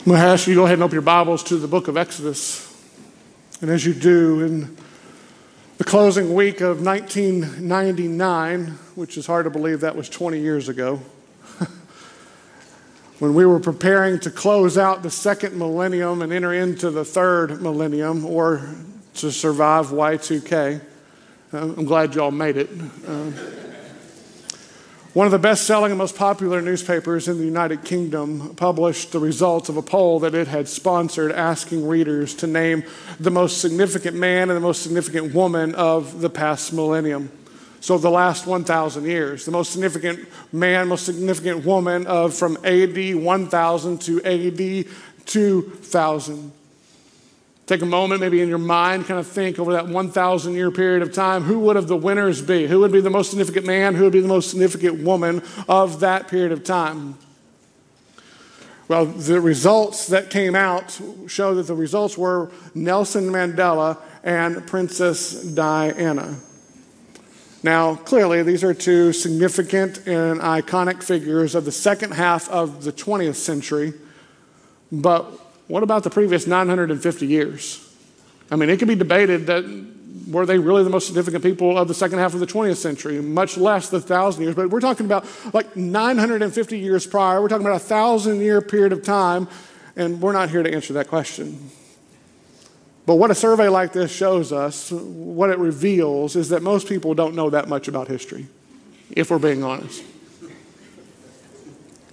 I'm going to ask you to go ahead and open your Bibles to the book of Exodus. And as you do, in the closing week of 1999, which is hard to believe that was 20 years ago, when we were preparing to close out the second millennium and enter into the third millennium, or to survive Y2K, I'm glad you all made it. Uh, one of the best selling and most popular newspapers in the United Kingdom published the results of a poll that it had sponsored asking readers to name the most significant man and the most significant woman of the past millennium. So, the last 1,000 years. The most significant man, most significant woman of from AD 1000 to AD 2000. Take a moment, maybe in your mind, kind of think over that 1,000 year period of time who would have the winners be? Who would be the most significant man? Who would be the most significant woman of that period of time? Well, the results that came out show that the results were Nelson Mandela and Princess Diana. Now, clearly, these are two significant and iconic figures of the second half of the 20th century, but what about the previous 950 years? I mean, it can be debated that were they really the most significant people of the second half of the 20th century, much less the thousand years. But we're talking about like 950 years prior. We're talking about a thousand year period of time, and we're not here to answer that question. But what a survey like this shows us, what it reveals, is that most people don't know that much about history, if we're being honest.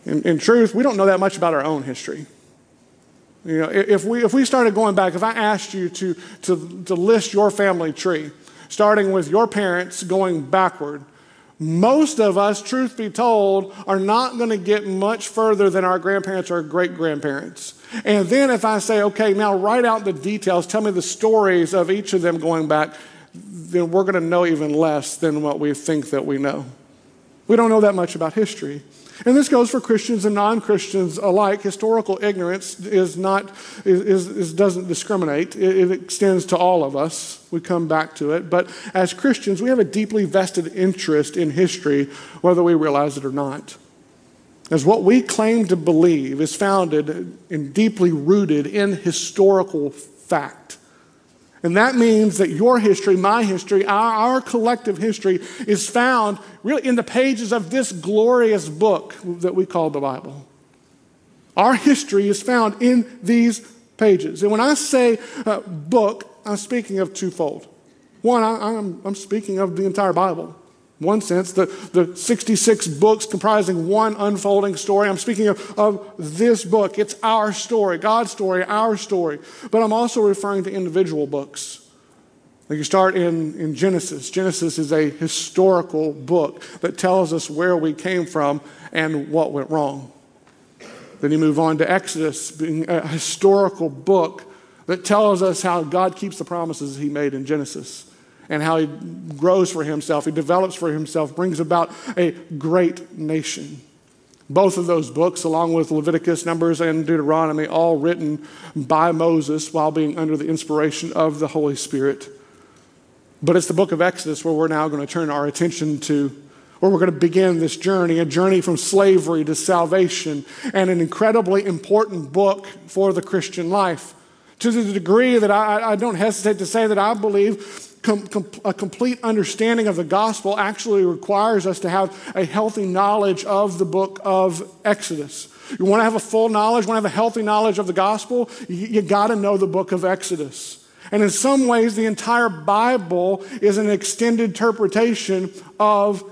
In, in truth, we don't know that much about our own history. You know, if we, if we started going back, if I asked you to, to, to list your family tree, starting with your parents going backward, most of us, truth be told, are not going to get much further than our grandparents or great grandparents. And then if I say, okay, now write out the details, tell me the stories of each of them going back, then we're going to know even less than what we think that we know. We don't know that much about history. And this goes for Christians and non Christians alike. Historical ignorance is not, is, is, doesn't discriminate, it, it extends to all of us. We come back to it. But as Christians, we have a deeply vested interest in history, whether we realize it or not. As what we claim to believe is founded and deeply rooted in historical fact. And that means that your history, my history, our, our, collective history is found really in the pages of this glorious book that we call the Bible. Our history is found in these pages. And when I say uh, book, I'm speaking of twofold. One, I, I'm, I'm speaking of the entire Bible one sense, the, the 66 books comprising one unfolding story. I'm speaking of, of this book. It's our story, God's story, our story. But I'm also referring to individual books. Like you start in, in Genesis. Genesis is a historical book that tells us where we came from and what went wrong. Then you move on to Exodus, being a historical book that tells us how God keeps the promises he made in Genesis and how he grows for himself, he develops for himself, brings about a great nation. Both of those books, along with Leviticus, Numbers, and Deuteronomy, all written by Moses while being under the inspiration of the Holy Spirit. But it's the book of Exodus where we're now going to turn our attention to, where we're going to begin this journey, a journey from slavery to salvation, and an incredibly important book for the Christian life. To the degree that I, I don't hesitate to say that I believe com- com- a complete understanding of the gospel actually requires us to have a healthy knowledge of the book of Exodus. You want to have a full knowledge, want to have a healthy knowledge of the gospel, you, you got to know the book of Exodus. And in some ways, the entire Bible is an extended interpretation of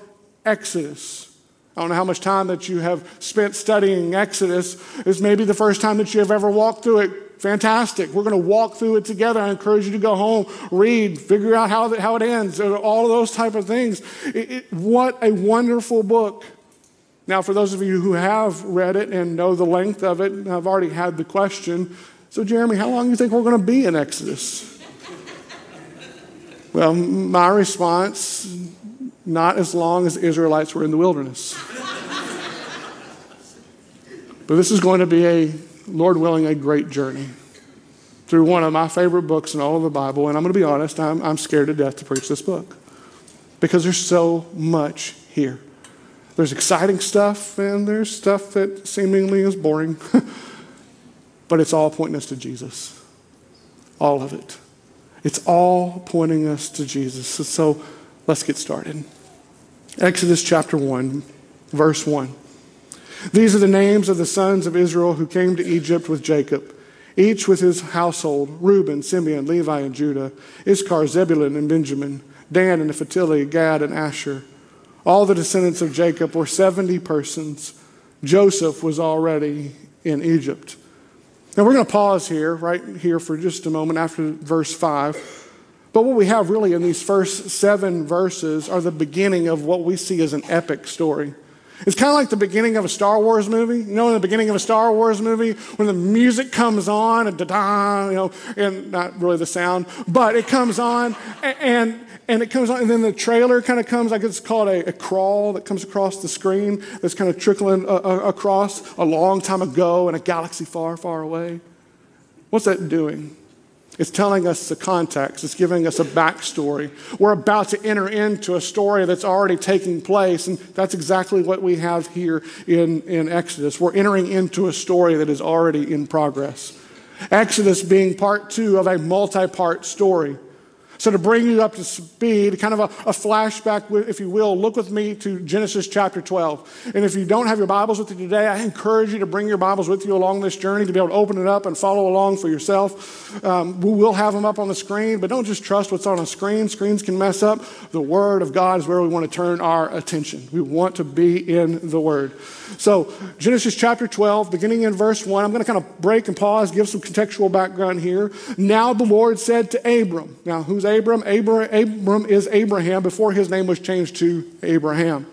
Exodus. I don't know how much time that you have spent studying Exodus. Is maybe the first time that you have ever walked through it Fantastic. We're going to walk through it together. I encourage you to go home, read, figure out how, how it ends, all of those type of things. It, it, what a wonderful book. Now, for those of you who have read it and know the length of it, I've already had the question. So, Jeremy, how long do you think we're going to be in Exodus? well, my response not as long as the Israelites were in the wilderness. but this is going to be a Lord willing, a great journey through one of my favorite books in all of the Bible. And I'm going to be honest, I'm, I'm scared to death to preach this book because there's so much here. There's exciting stuff, and there's stuff that seemingly is boring. but it's all pointing us to Jesus. All of it. It's all pointing us to Jesus. So, let's get started. Exodus chapter 1, verse 1. These are the names of the sons of Israel who came to Egypt with Jacob, each with his household Reuben, Simeon, Levi, and Judah, Issachar, Zebulun, and Benjamin, Dan and Naphtali, Gad, and Asher. All the descendants of Jacob were 70 persons. Joseph was already in Egypt. Now we're going to pause here, right here, for just a moment after verse 5. But what we have really in these first seven verses are the beginning of what we see as an epic story. It's kind of like the beginning of a Star Wars movie. You know, in the beginning of a Star Wars movie, when the music comes on and da-da, you know, and not really the sound, but it comes on and and it comes on, and then the trailer kind of comes, I guess it's called a, a crawl that comes across the screen that's kind of trickling uh, uh, across a long time ago in a galaxy far, far away. What's that doing? It's telling us the context. It's giving us a backstory. We're about to enter into a story that's already taking place, and that's exactly what we have here in, in Exodus. We're entering into a story that is already in progress. Exodus being part two of a multi part story. So, to bring you up to speed, kind of a, a, flashback, if you will, look with me to Genesis chapter 12. And if you don't have your Bibles with you today, I encourage you to bring your Bibles with you along this journey to be able to open it up and follow along for yourself. Um, we will have them up on the screen, but don't just trust what's on a screen. Screens can mess up. The Word of God is where we want to turn our attention. We want to be in the Word. So, Genesis chapter 12, beginning in verse 1, I'm going to kind of break and pause, give some contextual background here. Now the Lord said to Abram, now who's Abram? Abram, Abram is Abraham before his name was changed to Abraham.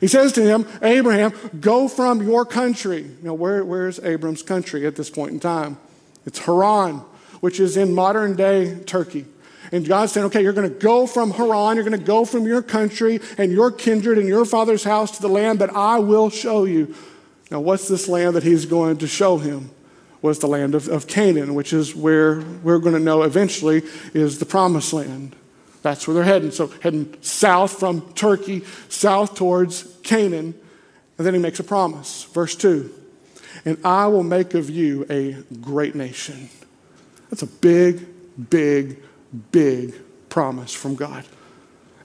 He says to him, Abraham, go from your country. Now, where, where's Abram's country at this point in time? It's Haran, which is in modern day Turkey. And God said, okay, you're going to go from Haran, you're going to go from your country and your kindred and your father's house to the land that I will show you. Now, what's this land that he's going to show him? Was the land of, of Canaan, which is where we're going to know eventually is the promised land. That's where they're heading. So, heading south from Turkey, south towards Canaan. And then he makes a promise. Verse 2 And I will make of you a great nation. That's a big, big big promise from God.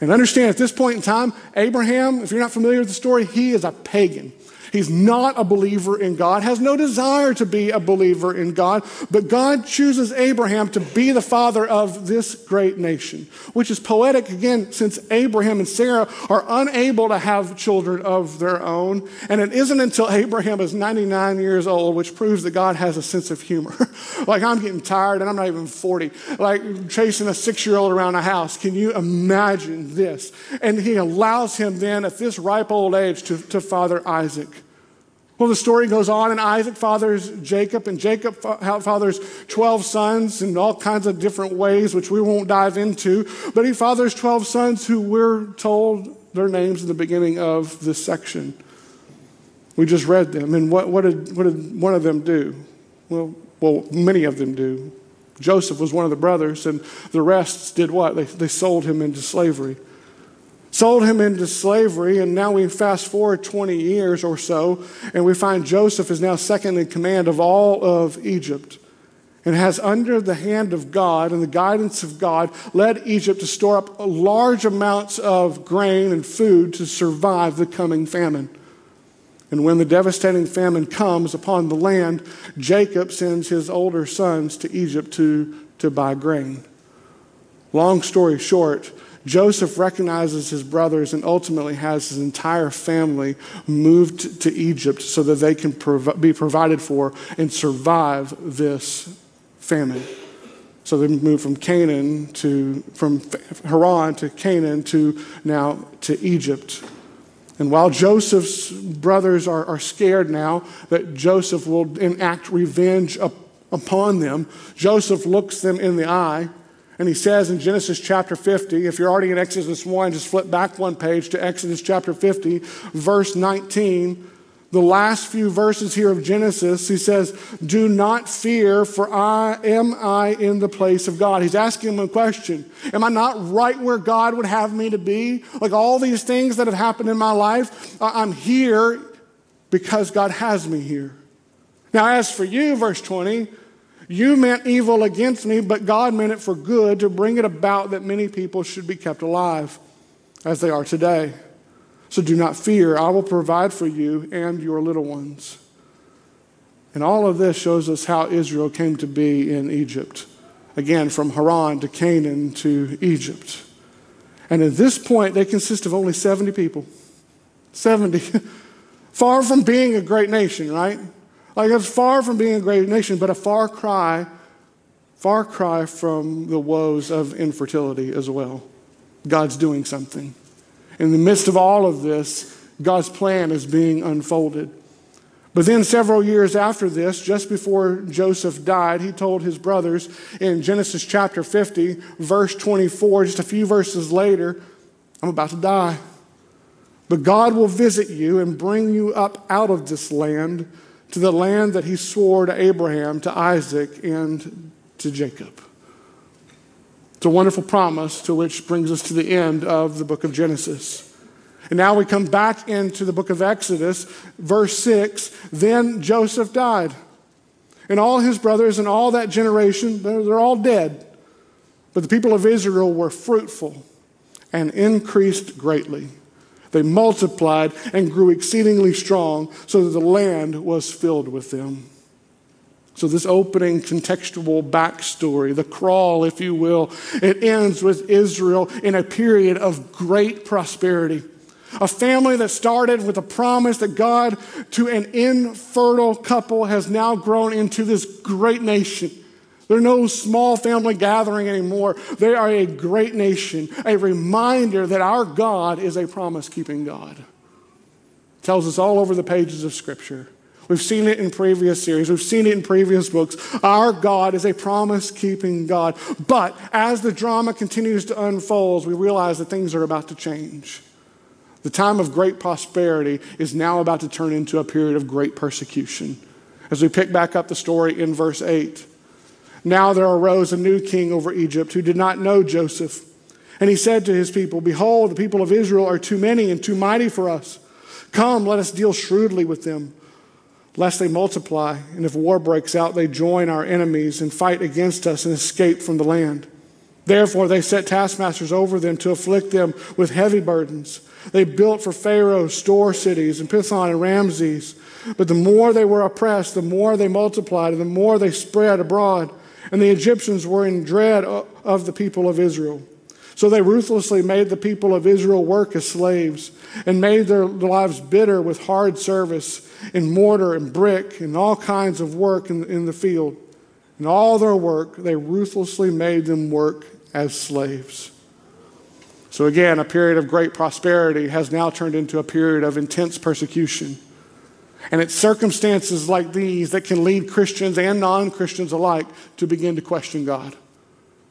And understand at this point in time, Abraham, if you're not familiar with the story, he is a pagan. He's not a believer in God, has no desire to be a believer in God, but God chooses Abraham to be the father of this great nation, which is poetic again, since Abraham and Sarah are unable to have children of their own. And it isn't until Abraham is 99 years old, which proves that God has a sense of humor. like, I'm getting tired and I'm not even 40, like chasing a six year old around a house. Can you imagine this? And he allows him then, at this ripe old age, to, to father Isaac. Well, the story goes on, and Isaac fathers Jacob, and Jacob fathers 12 sons in all kinds of different ways, which we won't dive into. But he fathers 12 sons who we're told their names in the beginning of this section. We just read them. And what, what, did, what did one of them do? Well, well, many of them do. Joseph was one of the brothers, and the rest did what? They, they sold him into slavery sold him into slavery, and now we fast forward 20 years or so, and we find Joseph is now second in command of all of Egypt and has, under the hand of God and the guidance of God, led Egypt to store up large amounts of grain and food to survive the coming famine. And when the devastating famine comes upon the land, Jacob sends his older sons to Egypt to, to buy grain. Long story short, Joseph recognizes his brothers and ultimately has his entire family moved to Egypt so that they can prov- be provided for and survive this famine. So they move from Canaan to, from Haran to Canaan to now to Egypt. And while Joseph's brothers are, are scared now that Joseph will enact revenge up, upon them, Joseph looks them in the eye and he says in Genesis chapter 50, if you're already in Exodus 1, just flip back one page to Exodus chapter 50, verse 19. The last few verses here of Genesis, he says, Do not fear, for I am I in the place of God. He's asking him a question Am I not right where God would have me to be? Like all these things that have happened in my life, I'm here because God has me here. Now, as for you, verse 20, You meant evil against me, but God meant it for good to bring it about that many people should be kept alive as they are today. So do not fear. I will provide for you and your little ones. And all of this shows us how Israel came to be in Egypt. Again, from Haran to Canaan to Egypt. And at this point, they consist of only 70 people. 70. far from being a great nation, right? Like it's far from being a great nation, but a far cry, far cry from the woes of infertility as well. God's doing something. In the midst of all of this, God's plan is being unfolded. But then, several years after this, just before Joseph died, he told his brothers in Genesis chapter 50, verse 24, just a few verses later, I'm about to die. But God will visit you and bring you up out of this land to the land that he swore to Abraham, to Isaac, and to Jacob. It's a wonderful promise to which brings us to the end of the book of Genesis. And now we come back into the book of Exodus, verse 6. Then Joseph died. And all his brothers and all that generation, they're, they're all dead. But the people of Israel were fruitful and increased greatly. They multiplied and grew exceedingly strong, so that the land was filled with them. So, this opening contextual backstory, the crawl, if you will, it ends with Israel in a period of great prosperity. A family that started with a promise that God, to an infertile couple, has now grown into this great nation. They're no small family gathering anymore. They are a great nation, a reminder that our God is a promise keeping God. Tells us all over the pages of Scripture. We've seen it in previous series. We've seen it in previous books. Our God is a promise keeping God. But as the drama continues to unfold, we realize that things are about to change. The time of great prosperity is now about to turn into a period of great persecution. As we pick back up the story in verse 8, now there arose a new king over Egypt who did not know Joseph. And he said to his people, Behold, the people of Israel are too many and too mighty for us. Come, let us deal shrewdly with them lest they multiply, and if war breaks out, they join our enemies and fight against us and escape from the land. Therefore, they set taskmasters over them to afflict them with heavy burdens. They built for Pharaoh store cities in Pithom and Ramses. But the more they were oppressed, the more they multiplied, and the more they spread abroad. And the Egyptians were in dread of the people of Israel. So they ruthlessly made the people of Israel work as slaves and made their lives bitter with hard service in mortar and brick and all kinds of work in, in the field. In all their work, they ruthlessly made them work as slaves. So, again, a period of great prosperity has now turned into a period of intense persecution. And it's circumstances like these that can lead Christians and non Christians alike to begin to question God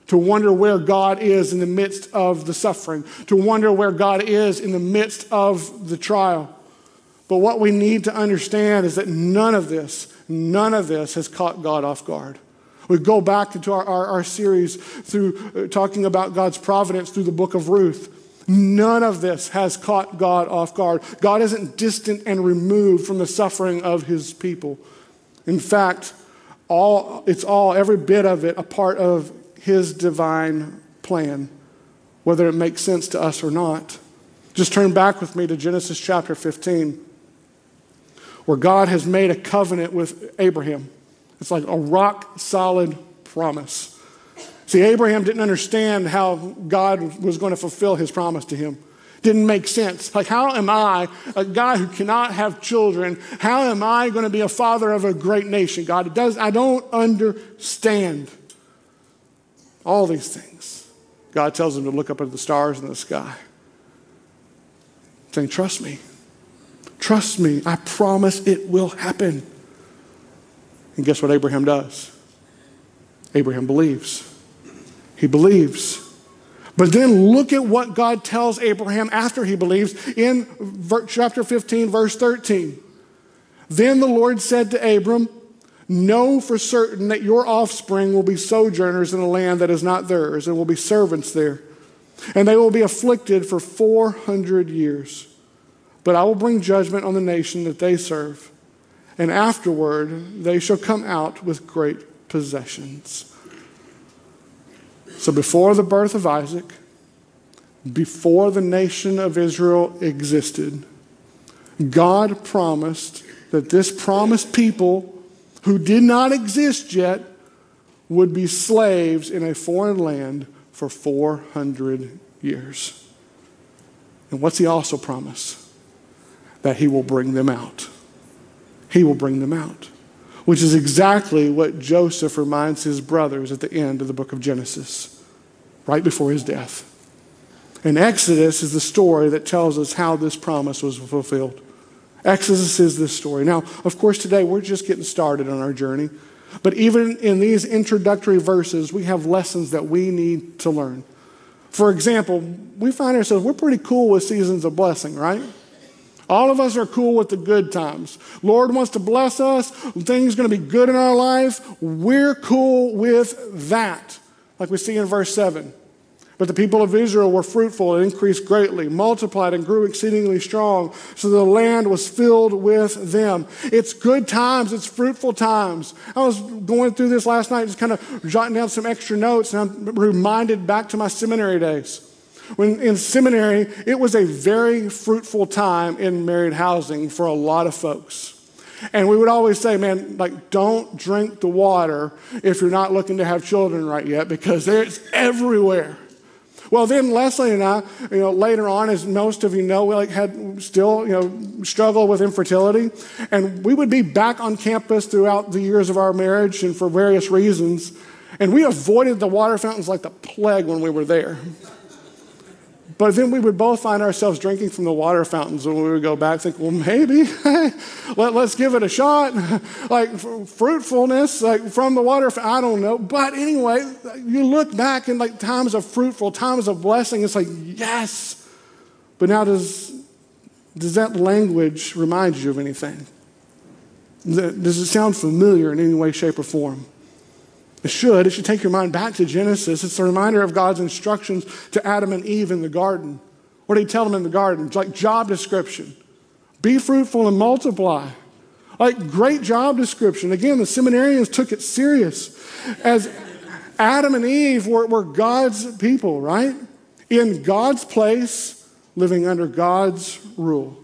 to wonder where God is in the midst of the suffering, to wonder where God is in the midst of the trial. But what we need to understand is that none of this, none of this has caught God off guard. We go back into our, our, our series through uh, talking about God's providence through the book of Ruth. None of this has caught God off guard. God isn't distant and removed from the suffering of his people. In fact, all, it's all, every bit of it, a part of his divine plan, whether it makes sense to us or not. Just turn back with me to Genesis chapter 15, where God has made a covenant with Abraham. It's like a rock solid promise. See, Abraham didn't understand how God was going to fulfill his promise to him. Didn't make sense. Like, how am I, a guy who cannot have children, how am I going to be a father of a great nation? God, it does, I don't understand. All these things. God tells him to look up at the stars in the sky, saying, Trust me. Trust me. I promise it will happen. And guess what Abraham does? Abraham believes. He believes. But then look at what God tells Abraham after he believes in chapter 15, verse 13. Then the Lord said to Abram, Know for certain that your offspring will be sojourners in a land that is not theirs, and will be servants there. And they will be afflicted for 400 years. But I will bring judgment on the nation that they serve. And afterward, they shall come out with great possessions. So before the birth of Isaac, before the nation of Israel existed, God promised that this promised people who did not exist yet would be slaves in a foreign land for 400 years. And what's he also promise? That he will bring them out. He will bring them out, which is exactly what Joseph reminds his brothers at the end of the book of Genesis, right before his death. And Exodus is the story that tells us how this promise was fulfilled. Exodus is this story. Now, of course, today we're just getting started on our journey. But even in these introductory verses, we have lessons that we need to learn. For example, we find ourselves, we're pretty cool with seasons of blessing, right? All of us are cool with the good times. Lord wants to bless us, things going to be good in our life. We're cool with that. Like we see in verse 7. But the people of Israel were fruitful and increased greatly, multiplied and grew exceedingly strong, so the land was filled with them. It's good times, it's fruitful times. I was going through this last night, just kind of jotting down some extra notes, and I'm reminded back to my seminary days. When in seminary, it was a very fruitful time in married housing for a lot of folks. And we would always say, man, like, don't drink the water if you're not looking to have children right yet because it's everywhere. Well, then Leslie and I, you know, later on, as most of you know, we like had still, you know, struggle with infertility, and we would be back on campus throughout the years of our marriage, and for various reasons, and we avoided the water fountains like the plague when we were there. But then we would both find ourselves drinking from the water fountains when we would go back, and think, well, maybe, let, us give it a shot. like fruitfulness, like from the water, I don't know. But anyway, you look back in like times of fruitful, times of blessing, it's like, yes. But now does, does that language remind you of anything? Does it sound familiar in any way, shape, or form? It should. It should take your mind back to Genesis. It's a reminder of God's instructions to Adam and Eve in the garden. What did he tell them in the garden? It's like job description be fruitful and multiply. Like great job description. Again, the seminarians took it serious. As Adam and Eve were, were God's people, right? In God's place, living under God's rule.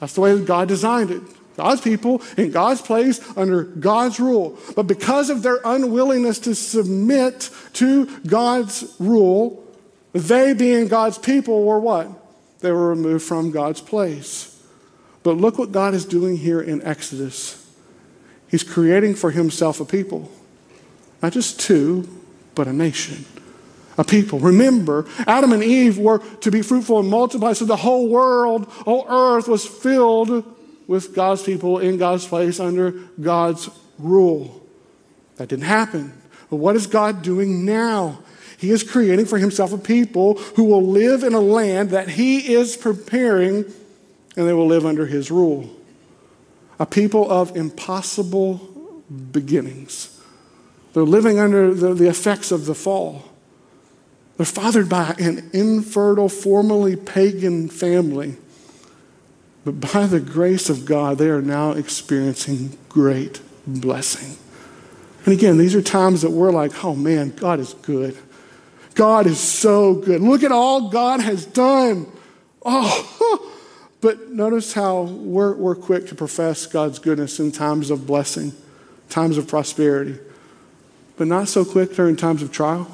That's the way God designed it. God's people in God's place under God's rule. But because of their unwillingness to submit to God's rule, they, being God's people, were what? They were removed from God's place. But look what God is doing here in Exodus. He's creating for himself a people, not just two, but a nation a people. Remember, Adam and Eve were to be fruitful and multiply, so the whole world, whole earth was filled with God's people in God's place under God's rule. That didn't happen. But what is God doing now? He is creating for himself a people who will live in a land that he is preparing and they will live under his rule. A people of impossible beginnings. They're living under the, the effects of the fall. They're fathered by an infertile, formerly pagan family but by the grace of God, they are now experiencing great blessing. And again, these are times that we're like, oh man, God is good. God is so good. Look at all God has done. Oh, but notice how we're, we're quick to profess God's goodness in times of blessing, times of prosperity, but not so quick during times of trial.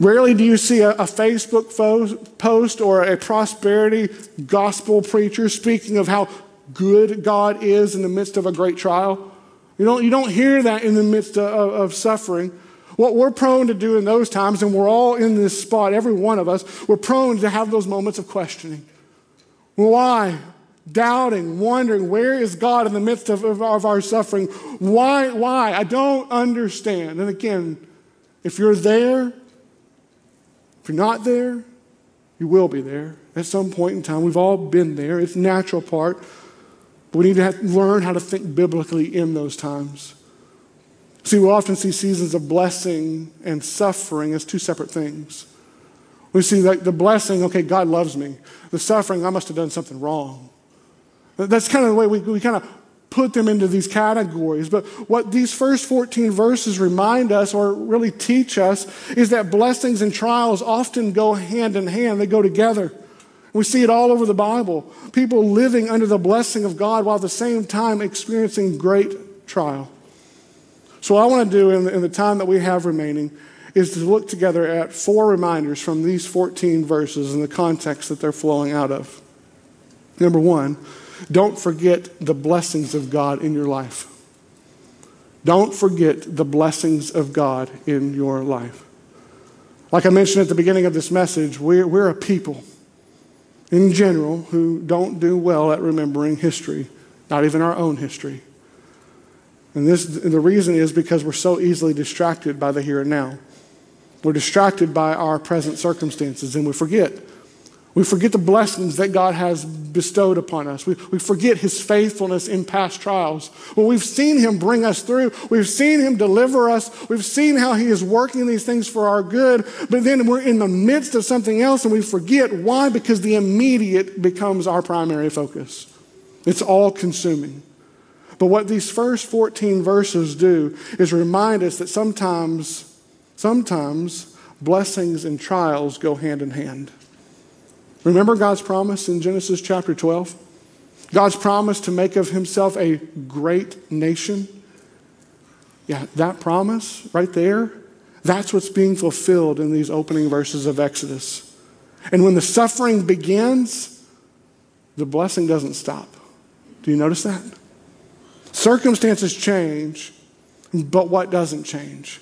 Rarely do you see a, a Facebook fo- post or a prosperity gospel preacher speaking of how good God is in the midst of a great trial. You don't, you don't hear that in the midst of, of suffering. What we're prone to do in those times, and we're all in this spot, every one of us, we're prone to have those moments of questioning. Why? Doubting, wondering, where is God in the midst of, of, of our suffering? Why? Why? I don't understand. And again, if you're there, if you're not there, you will be there at some point in time. We've all been there. It's a natural part. But we need to have, learn how to think biblically in those times. See, we often see seasons of blessing and suffering as two separate things. We see like the blessing, okay, God loves me. The suffering, I must have done something wrong. That's kind of the way we, we kind of put them into these categories. But what these first 14 verses remind us or really teach us is that blessings and trials often go hand in hand, they go together. We see it all over the Bible. People living under the blessing of God while at the same time experiencing great trial. So, what I want to do in the, in the time that we have remaining is to look together at four reminders from these 14 verses in the context that they're flowing out of. Number one, don't forget the blessings of God in your life. Don't forget the blessings of God in your life. Like I mentioned at the beginning of this message, we're, we're a people in general who don't do well at remembering history, not even our own history. And this, the reason is because we're so easily distracted by the here and now. We're distracted by our present circumstances and we forget we forget the blessings that God has bestowed upon us. We, we forget his faithfulness in past trials. Well, we've seen him bring us through. We've seen him deliver us. We've seen how he is working these things for our good. But then we're in the midst of something else and we forget. Why? Because the immediate becomes our primary focus. It's all consuming. But what these first 14 verses do is remind us that sometimes, sometimes blessings and trials go hand in hand. Remember God's promise in Genesis chapter 12? God's promise to make of himself a great nation. Yeah, that promise right there, that's what's being fulfilled in these opening verses of Exodus. And when the suffering begins, the blessing doesn't stop. Do you notice that? Circumstances change, but what doesn't change?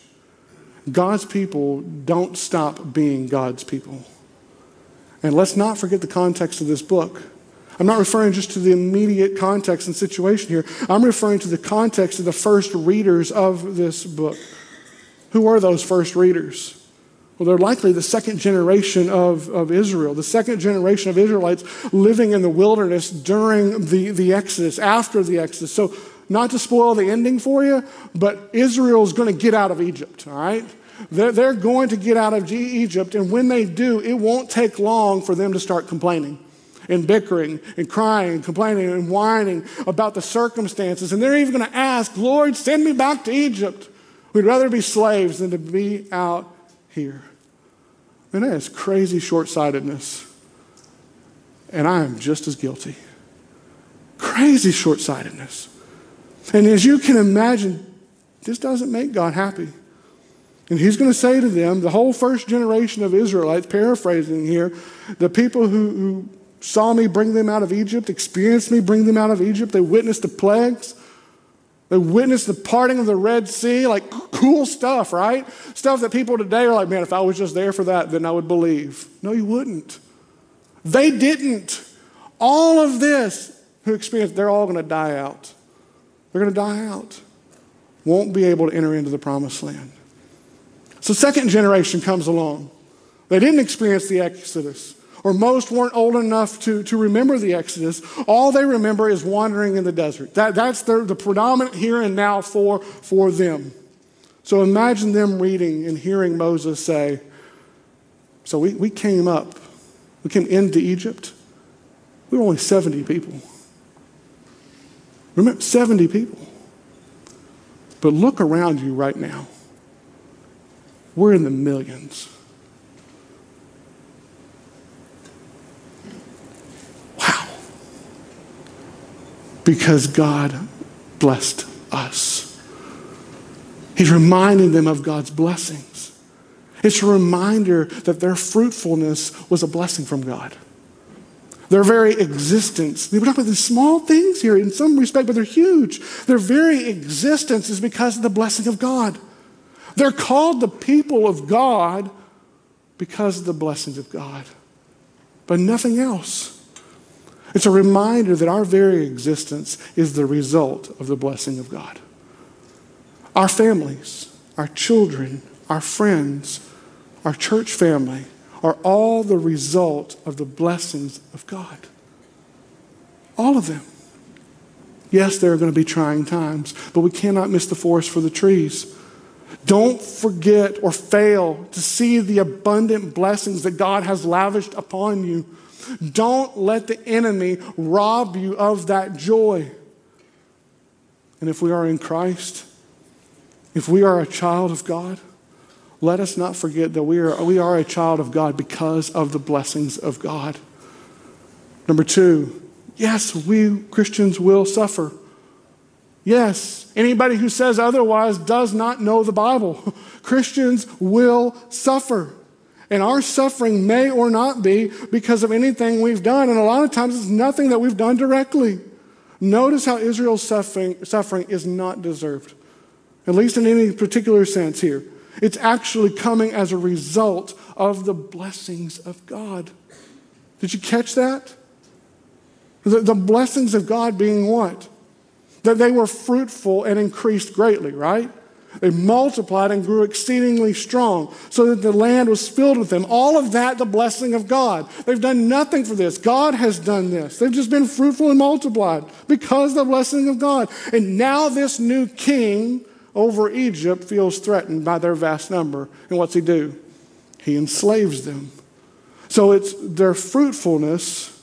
God's people don't stop being God's people. And let's not forget the context of this book. I'm not referring just to the immediate context and situation here. I'm referring to the context of the first readers of this book. Who are those first readers? Well, they're likely the second generation of, of Israel, the second generation of Israelites living in the wilderness during the, the Exodus, after the Exodus. So, not to spoil the ending for you, but Israel's going to get out of Egypt, all right? They're, they're going to get out of Egypt, and when they do, it won't take long for them to start complaining and bickering and crying and complaining and whining about the circumstances. And they're even going to ask, Lord, send me back to Egypt. We'd rather be slaves than to be out here. And that is crazy short sightedness. And I am just as guilty. Crazy short sightedness. And as you can imagine, this doesn't make God happy. And he's going to say to them, the whole first generation of Israelites, paraphrasing here, the people who, who saw me bring them out of Egypt, experienced me bring them out of Egypt, they witnessed the plagues. They witnessed the parting of the Red Sea, like cool stuff, right? Stuff that people today are like, man, if I was just there for that, then I would believe. No, you wouldn't. They didn't. All of this who experienced, they're all going to die out. They're going to die out. Won't be able to enter into the promised land. So, second generation comes along. They didn't experience the Exodus, or most weren't old enough to, to remember the Exodus. All they remember is wandering in the desert. That, that's the, the predominant here and now for, for them. So, imagine them reading and hearing Moses say, So we, we came up, we came into Egypt. We were only 70 people. Remember, 70 people. But look around you right now. We're in the millions. Wow. Because God blessed us. He's reminding them of God's blessings. It's a reminder that their fruitfulness was a blessing from God. Their very existence, we're talking about these small things here in some respect, but they're huge. Their very existence is because of the blessing of God. They're called the people of God because of the blessings of God, but nothing else. It's a reminder that our very existence is the result of the blessing of God. Our families, our children, our friends, our church family are all the result of the blessings of God. All of them. Yes, there are going to be trying times, but we cannot miss the forest for the trees. Don't forget or fail to see the abundant blessings that God has lavished upon you. Don't let the enemy rob you of that joy. And if we are in Christ, if we are a child of God, let us not forget that we are, we are a child of God because of the blessings of God. Number two, yes, we Christians will suffer. Yes, anybody who says otherwise does not know the Bible. Christians will suffer. And our suffering may or not be because of anything we've done. And a lot of times it's nothing that we've done directly. Notice how Israel's suffering, suffering is not deserved, at least in any particular sense here. It's actually coming as a result of the blessings of God. Did you catch that? The, the blessings of God being what? That they were fruitful and increased greatly, right? They multiplied and grew exceedingly strong, so that the land was filled with them. All of that, the blessing of God. They've done nothing for this. God has done this. They've just been fruitful and multiplied because the blessing of God. And now this new king over Egypt feels threatened by their vast number. And what's he do? He enslaves them. So it's their fruitfulness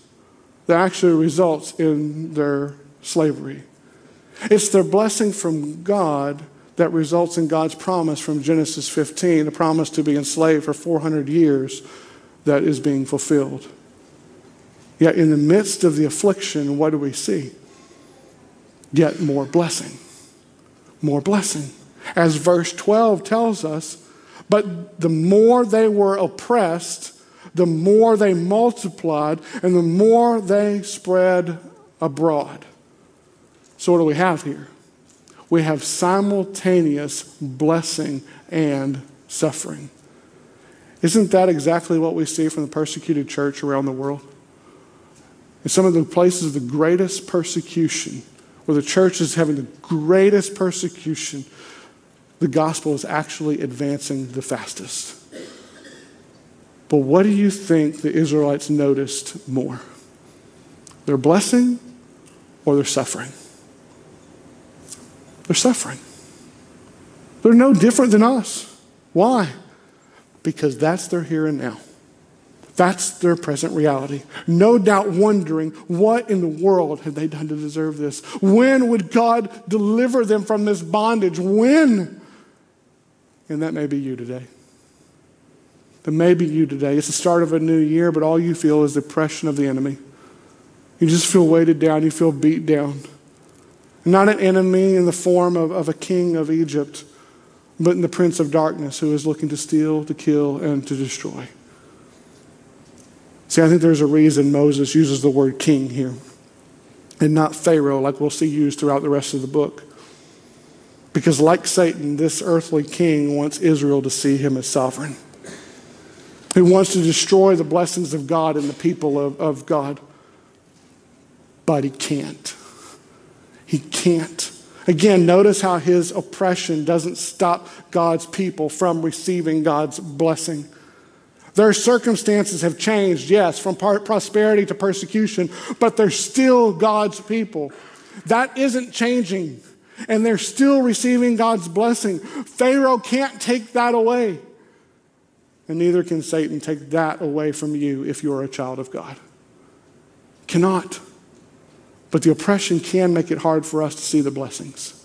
that actually results in their slavery. It's their blessing from God that results in God's promise from Genesis 15, a promise to be enslaved for 400 years that is being fulfilled. Yet in the midst of the affliction, what do we see? Yet more blessing. More blessing. As verse 12 tells us, but the more they were oppressed, the more they multiplied, and the more they spread abroad. So, what do we have here? We have simultaneous blessing and suffering. Isn't that exactly what we see from the persecuted church around the world? In some of the places of the greatest persecution, where the church is having the greatest persecution, the gospel is actually advancing the fastest. But what do you think the Israelites noticed more? Their blessing or their suffering? They're suffering. They're no different than us. Why? Because that's their here and now. That's their present reality. No doubt wondering what in the world have they done to deserve this? When would God deliver them from this bondage? When? And that may be you today. That may be you today. It's the start of a new year, but all you feel is the oppression of the enemy. You just feel weighted down, you feel beat down. Not an enemy in the form of, of a king of Egypt, but in the prince of darkness who is looking to steal, to kill, and to destroy. See, I think there's a reason Moses uses the word king here and not Pharaoh, like we'll see used throughout the rest of the book. Because, like Satan, this earthly king wants Israel to see him as sovereign. He wants to destroy the blessings of God and the people of, of God, but he can't. He can't. Again, notice how his oppression doesn't stop God's people from receiving God's blessing. Their circumstances have changed, yes, from prosperity to persecution, but they're still God's people. That isn't changing, and they're still receiving God's blessing. Pharaoh can't take that away, and neither can Satan take that away from you if you're a child of God. Cannot. But the oppression can make it hard for us to see the blessings.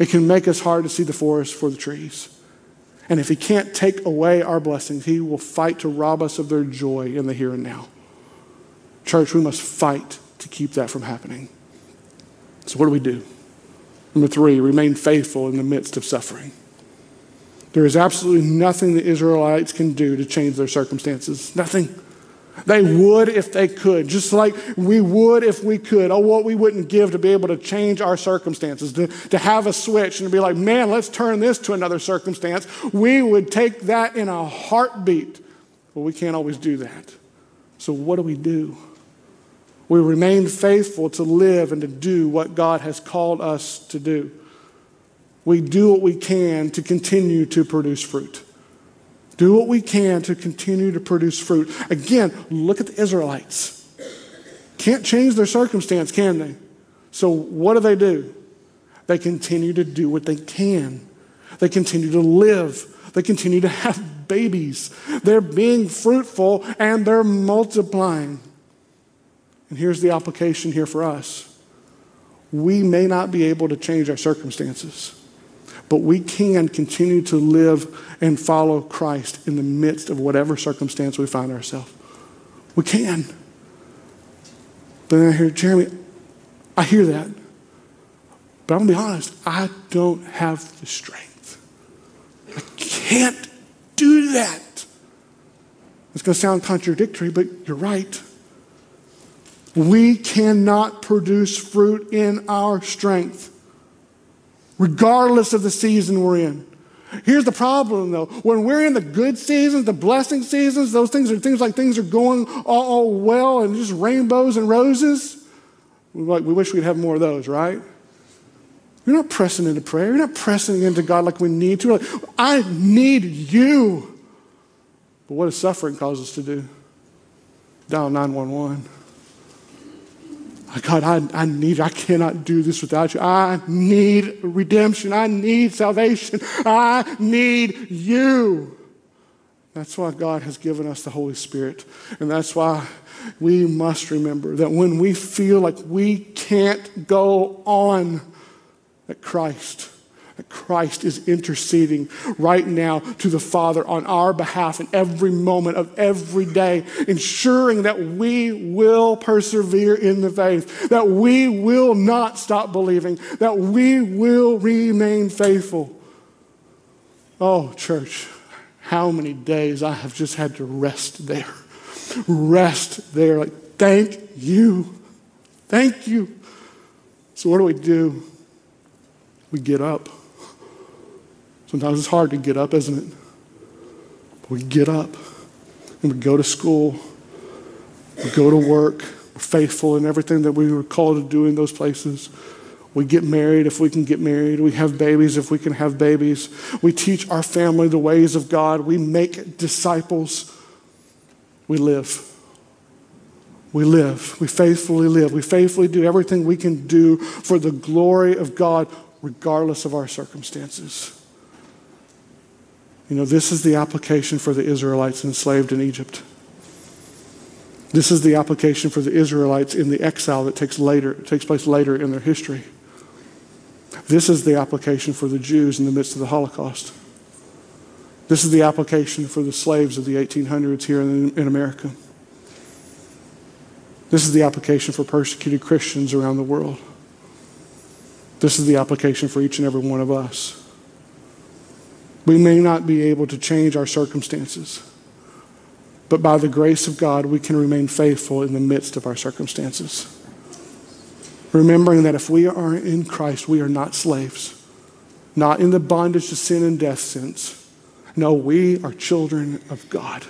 It can make us hard to see the forest for the trees. And if He can't take away our blessings, He will fight to rob us of their joy in the here and now. Church, we must fight to keep that from happening. So, what do we do? Number three, remain faithful in the midst of suffering. There is absolutely nothing the Israelites can do to change their circumstances. Nothing. They would if they could, just like we would if we could. Oh, what we wouldn't give to be able to change our circumstances, to, to have a switch and to be like, man, let's turn this to another circumstance. We would take that in a heartbeat. But we can't always do that. So, what do we do? We remain faithful to live and to do what God has called us to do. We do what we can to continue to produce fruit. Do what we can to continue to produce fruit. Again, look at the Israelites. Can't change their circumstance, can they? So, what do they do? They continue to do what they can. They continue to live. They continue to have babies. They're being fruitful and they're multiplying. And here's the application here for us we may not be able to change our circumstances, but we can continue to live and follow Christ in the midst of whatever circumstance we find ourselves. We can. But then I hear, Jeremy, I hear that. But I'm going to be honest, I don't have the strength. I can't do that. It's going to sound contradictory, but you're right. We cannot produce fruit in our strength, regardless of the season we're in. Here's the problem though. When we're in the good seasons, the blessing seasons, those things are things like things are going all, well and just rainbows and roses. Like we wish we'd have more of those, right? You're not pressing into prayer. You're not pressing into God like we need to. Like, I need you. But what does suffering cause us to do? Dial 911. God, I, I need, I cannot do this without you. I need redemption. I need salvation. I need you. That's why God has given us the Holy Spirit. And that's why we must remember that when we feel like we can't go on, that Christ Christ is interceding right now to the Father on our behalf in every moment of every day, ensuring that we will persevere in the faith, that we will not stop believing, that we will remain faithful. Oh, church, how many days I have just had to rest there. Rest there. Like, thank you. Thank you. So, what do we do? We get up. Sometimes it's hard to get up, isn't it? But we get up and we go to school, we go to work, we're faithful in everything that we were called to do in those places. We get married if we can get married. We have babies if we can have babies. We teach our family the ways of God. We make disciples. We live. We live. We faithfully live. We faithfully do everything we can do for the glory of God, regardless of our circumstances. You know, this is the application for the Israelites enslaved in Egypt. This is the application for the Israelites in the exile that takes later, takes place later in their history. This is the application for the Jews in the midst of the Holocaust. This is the application for the slaves of the 1800s here in, in America. This is the application for persecuted Christians around the world. This is the application for each and every one of us. We may not be able to change our circumstances, but by the grace of God, we can remain faithful in the midst of our circumstances. Remembering that if we are in Christ, we are not slaves, not in the bondage to sin and death sense. No, we are children of God.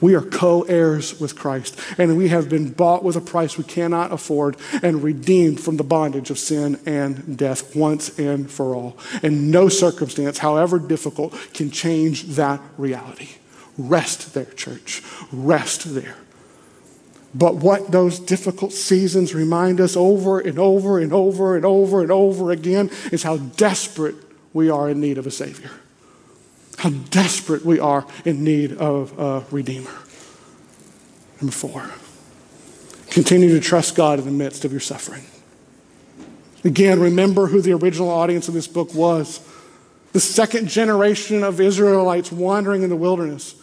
We are co heirs with Christ, and we have been bought with a price we cannot afford and redeemed from the bondage of sin and death once and for all. And no circumstance, however difficult, can change that reality. Rest there, church. Rest there. But what those difficult seasons remind us over and over and over and over and over again is how desperate we are in need of a Savior how desperate we are in need of a Redeemer. Number four, continue to trust God in the midst of your suffering. Again, remember who the original audience of this book was the second generation of Israelites wandering in the wilderness.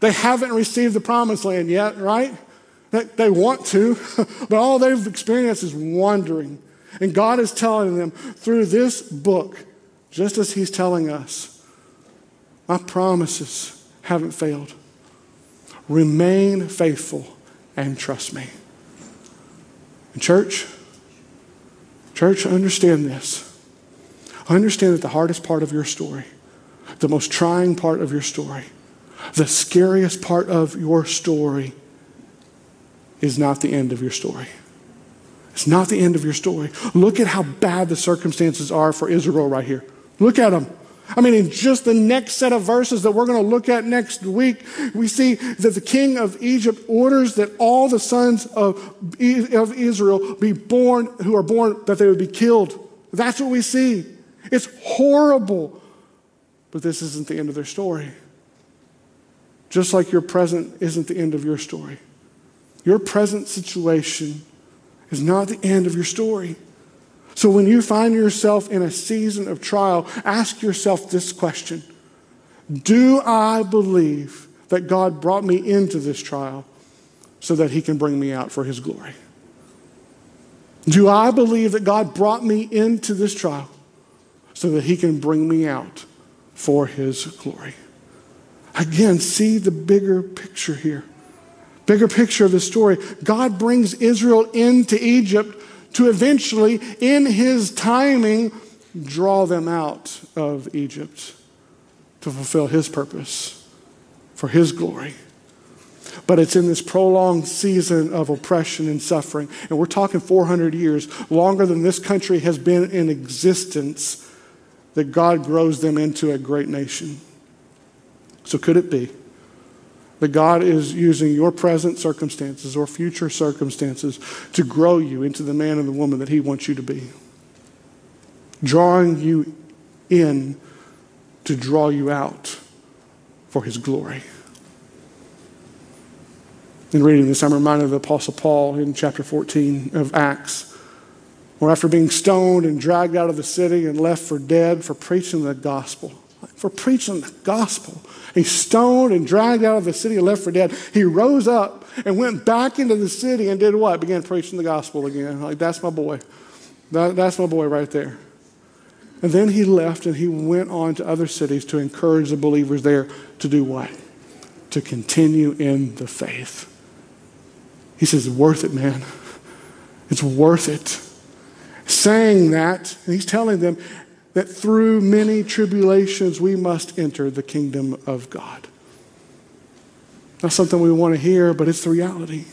They haven't received the promised land yet, right? They want to, but all they've experienced is wandering. And God is telling them through this book, just as He's telling us, my promises haven't failed. Remain faithful and trust me. And church, church, understand this. Understand that the hardest part of your story, the most trying part of your story, the scariest part of your story is not the end of your story. It's not the end of your story. Look at how bad the circumstances are for Israel right here. Look at them. I mean, in just the next set of verses that we're going to look at next week, we see that the king of Egypt orders that all the sons of, of Israel be born, who are born, that they would be killed. That's what we see. It's horrible. But this isn't the end of their story. Just like your present isn't the end of your story. Your present situation is not the end of your story. So when you find yourself in a season of trial, ask yourself this question Do I believe that God brought me into this trial so that he can bring me out for his glory? Do I believe that God brought me into this trial so that he can bring me out for his glory? Again, see the bigger picture here. Bigger picture of the story. God brings Israel into Egypt to eventually, in his timing, draw them out of Egypt to fulfill his purpose for his glory. But it's in this prolonged season of oppression and suffering. And we're talking 400 years, longer than this country has been in existence, that God grows them into a great nation. So, could it be that God is using your present circumstances or future circumstances to grow you into the man and the woman that He wants you to be. Drawing you in to draw you out for His glory. In reading this, I'm reminded of the Apostle Paul in chapter 14 of Acts, where after being stoned and dragged out of the city and left for dead for preaching the gospel, for preaching the gospel. He's stoned and dragged out of the city and left for dead. He rose up and went back into the city and did what? Began preaching the gospel again. Like, that's my boy. That, that's my boy right there. And then he left and he went on to other cities to encourage the believers there to do what? To continue in the faith. He says, worth it, man. It's worth it. Saying that, and he's telling them, that through many tribulations we must enter the kingdom of God. Not something we want to hear, but it's the reality.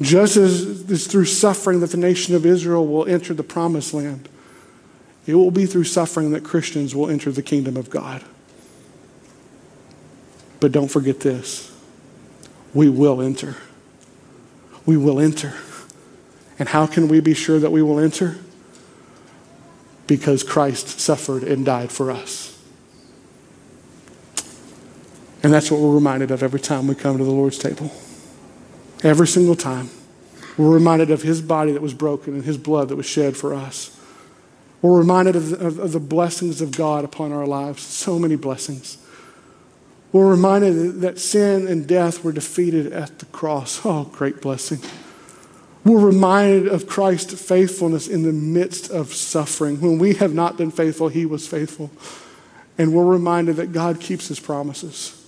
Just as it's through suffering that the nation of Israel will enter the promised land, it will be through suffering that Christians will enter the kingdom of God. But don't forget this we will enter. We will enter. And how can we be sure that we will enter? Because Christ suffered and died for us. And that's what we're reminded of every time we come to the Lord's table. Every single time. We're reminded of his body that was broken and his blood that was shed for us. We're reminded of the, of, of the blessings of God upon our lives, so many blessings. We're reminded that sin and death were defeated at the cross. Oh, great blessing. We're reminded of Christ's faithfulness in the midst of suffering. When we have not been faithful, He was faithful. And we're reminded that God keeps His promises,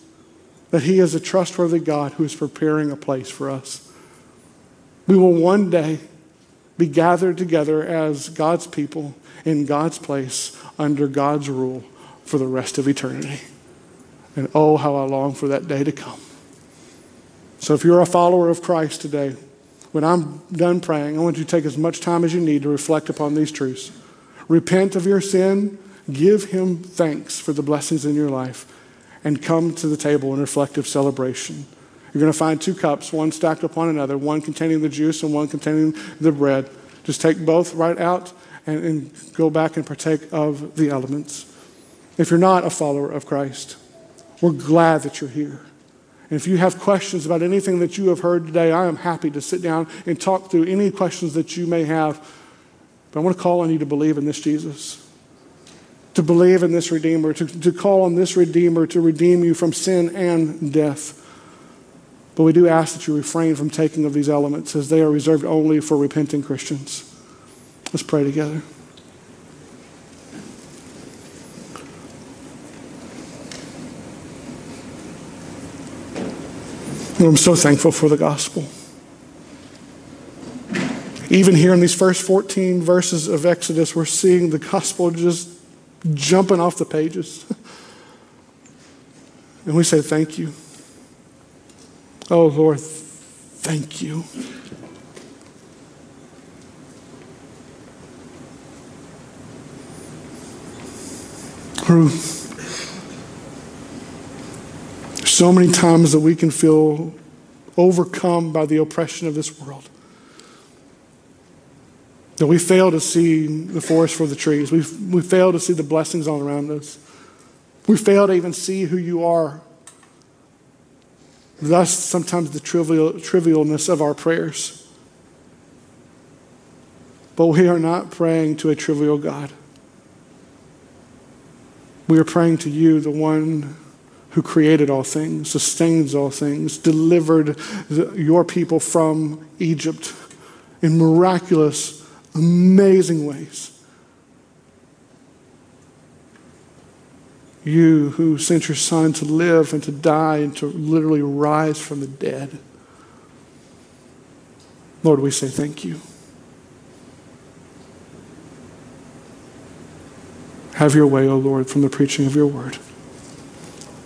that He is a trustworthy God who is preparing a place for us. We will one day be gathered together as God's people in God's place under God's rule for the rest of eternity. And oh, how I long for that day to come. So if you're a follower of Christ today, when I'm done praying, I want you to take as much time as you need to reflect upon these truths. Repent of your sin, give Him thanks for the blessings in your life, and come to the table in reflective celebration. You're going to find two cups, one stacked upon another, one containing the juice and one containing the bread. Just take both right out and, and go back and partake of the elements. If you're not a follower of Christ, we're glad that you're here. And if you have questions about anything that you have heard today, I am happy to sit down and talk through any questions that you may have. But I want to call on you to believe in this Jesus, to believe in this Redeemer, to, to call on this Redeemer to redeem you from sin and death. But we do ask that you refrain from taking of these elements as they are reserved only for repenting Christians. Let's pray together. And I'm so thankful for the gospel. Even here in these first 14 verses of Exodus, we're seeing the gospel just jumping off the pages. And we say, Thank you. Oh, Lord, thank you. Ruth so many times that we can feel overcome by the oppression of this world. That we fail to see the forest for the trees. We, we fail to see the blessings all around us. We fail to even see who you are. Thus, sometimes the trivial, trivialness of our prayers. But we are not praying to a trivial God. We are praying to you, the one who created all things, sustains all things, delivered the, your people from Egypt in miraculous, amazing ways. You who sent your son to live and to die and to literally rise from the dead. Lord, we say thank you. Have your way, O Lord, from the preaching of your word.